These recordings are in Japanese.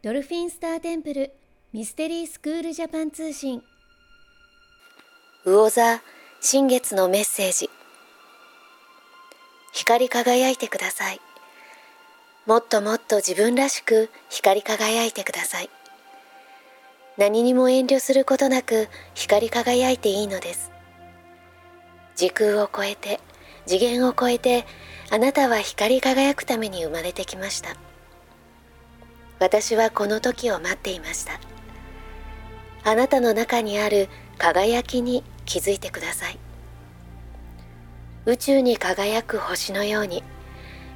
ドルフィンスターテンプルミステリースクールジャパン通信。魚座新月のメッセージ。光り輝いてください。もっともっと自分らしく光り輝いてください。何にも遠慮することなく光り輝いていいのです。時空を超えて次元を超えてあなたは光り輝くために生まれてきました。私はこの時を待っていました。あなたの中にある輝きに気づいてください。宇宙に輝く星のように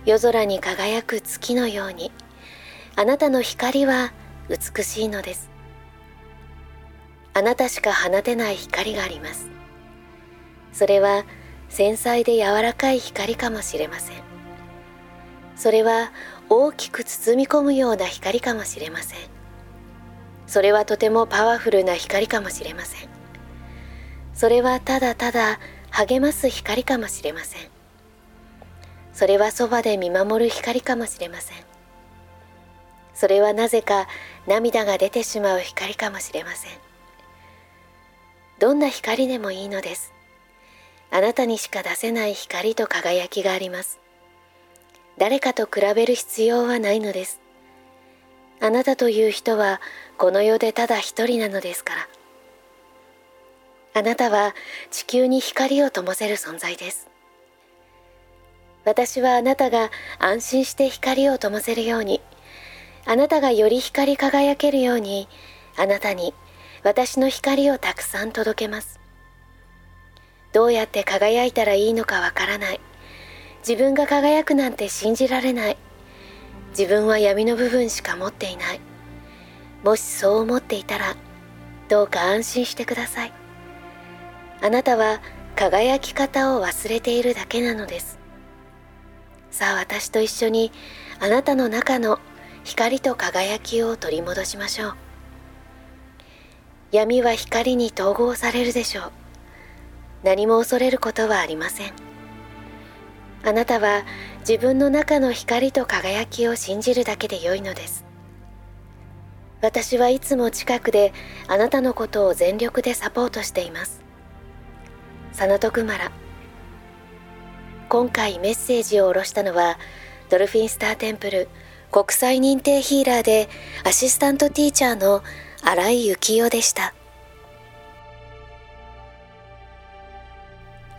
夜空に輝く月のようにあなたの光は美しいのです。あなたしか放てない光があります。それは繊細で柔らかい光かもしれません。それは大きく包み込むような光かもしれません。それはとてもパワフルな光かもしれません。それはただただ励ます光かもしれません。それはそばで見守る光かもしれません。それはなぜか涙が出てしまう光かもしれません。どんな光でもいいのです。あなたにしか出せない光と輝きがあります。誰かと比べる必要はないのです。あなたという人はこの世でただ一人なのですから。あなたは地球に光を灯せる存在です。私はあなたが安心して光を灯せるようにあなたがより光り輝けるようにあなたに私の光をたくさん届けます。どうやって輝いたらいいのかわからない。自分が輝くなんて信じられない。自分は闇の部分しか持っていない。もしそう思っていたらどうか安心してください。あなたは輝き方を忘れているだけなのです。さあ私と一緒にあなたの中の光と輝きを取り戻しましょう。闇は光に統合されるでしょう。何も恐れることはありません。あなたは自分の中の光と輝きを信じるだけで良いのです。私はいつも近くであなたのことを全力でサポートしています。サナトクマラ今回メッセージを下ろしたのはドルフィンスターテンプル国際認定ヒーラーでアシスタントティーチャーの新井幸代でした。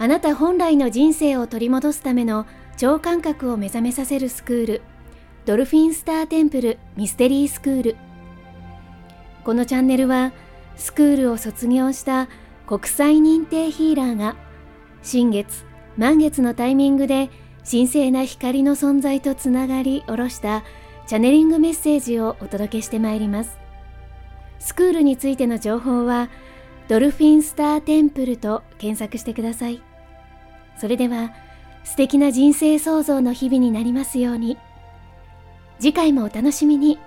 あなた本来の人生を取り戻すための超感覚を目覚めさせるスクールドルフィンスターテンプルミステリースクール。このチャンネルはスクールを卒業した国際認定ヒーラーが新月満月のタイミングで神聖な光の存在とつながり下ろしたチャネリングメッセージをお届けしてまいります。スクールについての情報はドルフィンスターテンプルと検索してください。それでは素敵な人生創造の日々になりますように次回もお楽しみに。